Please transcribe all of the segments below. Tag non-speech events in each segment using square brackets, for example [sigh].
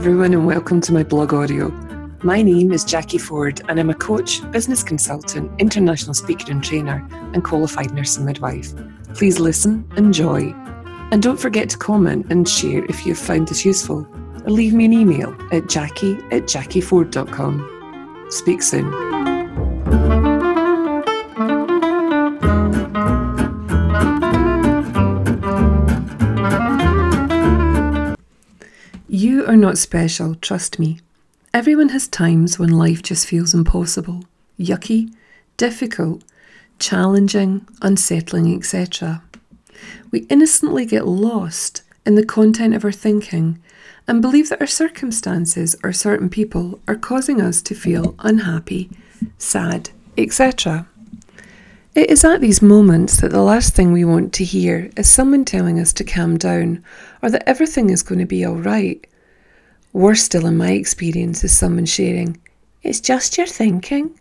everyone, and welcome to my blog audio. My name is Jacquie Forde, and I'm a coach, business consultant, international speaker and trainer, and qualified nurse and midwife. Please listen, enjoy, and don't forget to comment and share if you've found this useful, or leave me an email at jacquie at jacquieforde.com. Speak soon. You are not special, trust me. Everyone has times when life just feels impossible, yucky, difficult, challenging, unsettling, etc. We innocently get lost in the content of our thinking and believe that our circumstances or certain people are causing us to feel unhappy, sad, etc. It is at these moments that the last thing we want to hear is someone telling us to calm down or that everything is going to be all right. Worse still, in my experience, is someone sharing, It's just your thinking.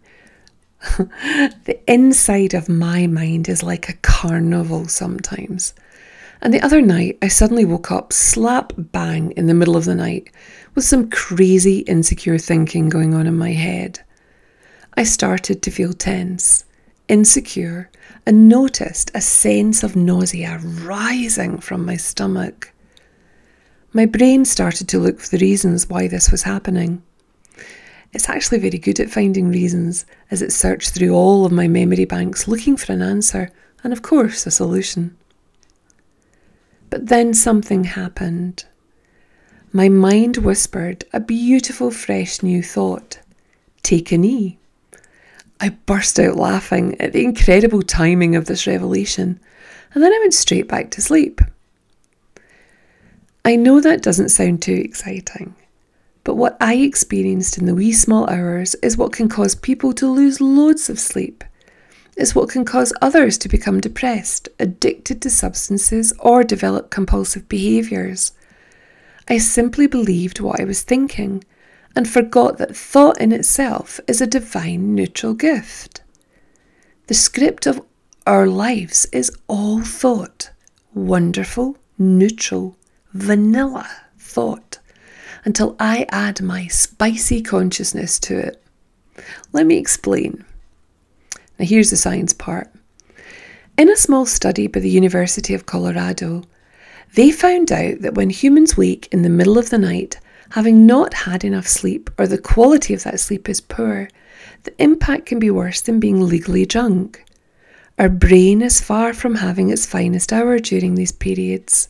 [laughs] the inside of my mind is like a carnival sometimes. And the other night, I suddenly woke up slap bang in the middle of the night with some crazy insecure thinking going on in my head. I started to feel tense insecure, and noticed a sense of nausea rising from my stomach. My brain started to look for the reasons why this was happening. It's actually very good at finding reasons as it searched through all of my memory banks looking for an answer and, of course, a solution. But then something happened. My mind whispered a beautiful, fresh new thought take a knee. I burst out laughing at the incredible timing of this revelation, and then I went straight back to sleep. I know that doesn't sound too exciting, but what I experienced in the wee small hours is what can cause people to lose loads of sleep. It's what can cause others to become depressed, addicted to substances, or develop compulsive behaviours. I simply believed what I was thinking and forgot that thought in itself is a divine neutral gift. The script of our lives is all thought, wonderful, neutral, vanilla thought, until I add my spicy consciousness to it. Let me explain. Now, here's the science part. In a small study by the University of Colorado, they found out that when humans wake in the middle of the night, having not had enough sleep or the quality of that sleep is poor, the impact can be worse than being legally drunk. Our brain is far from having its finest hour during these periods.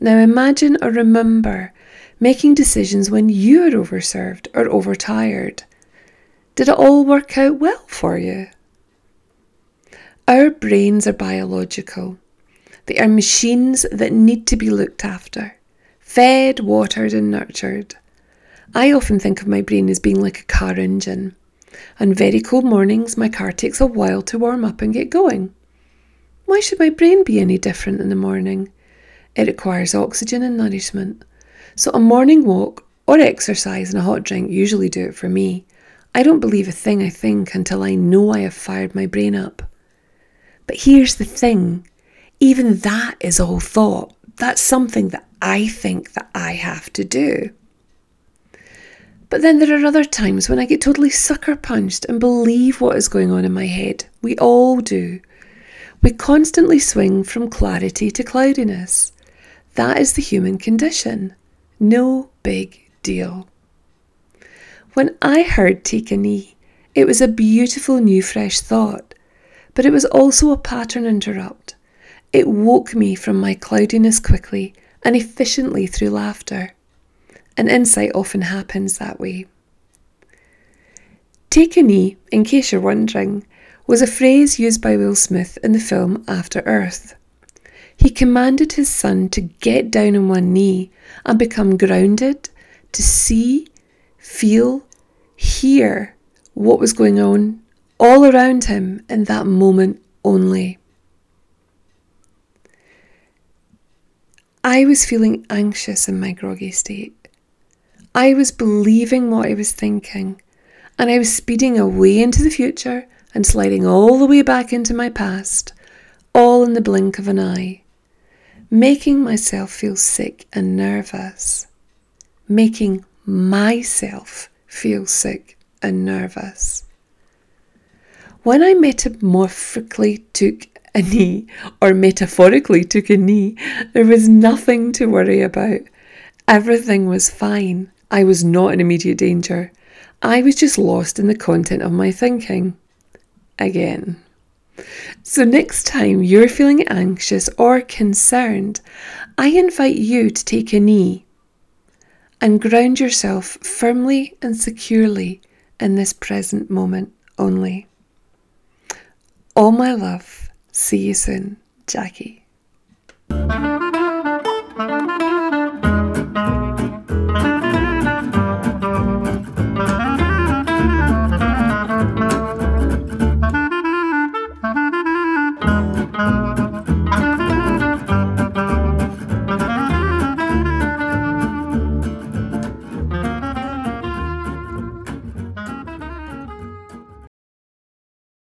Now imagine or remember making decisions when you are overserved or overtired. Did it all work out well for you? Our brains are biological. They are machines that need to be looked after fed, watered, and nurtured. I often think of my brain as being like a car engine. On very cold mornings, my car takes a while to warm up and get going. Why should my brain be any different in the morning? It requires oxygen and nourishment. So, a morning walk or exercise and a hot drink usually do it for me. I don't believe a thing I think until I know I have fired my brain up. But here's the thing even that is all thought. That's something that I think that I have to do. But then there are other times when I get totally sucker punched and believe what is going on in my head. We all do. We constantly swing from clarity to cloudiness. That is the human condition. No big deal. When I heard take a knee, it was a beautiful new fresh thought, but it was also a pattern interrupt. It woke me from my cloudiness quickly and efficiently through laughter. An insight often happens that way. Take a knee, in case you're wondering, was a phrase used by Will Smith in the film After Earth. He commanded his son to get down on one knee and become grounded to see, feel, hear what was going on all around him in that moment only. I was feeling anxious in my groggy state. I was believing what I was thinking, and I was speeding away into the future and sliding all the way back into my past, all in the blink of an eye, making myself feel sick and nervous. making myself feel sick and nervous. When I metamorphically took a knee, or metaphorically took a knee, there was nothing to worry about. Everything was fine. I was not in immediate danger. I was just lost in the content of my thinking. Again. So, next time you're feeling anxious or concerned, I invite you to take a knee and ground yourself firmly and securely in this present moment only. All my love. See you soon, Jacquie.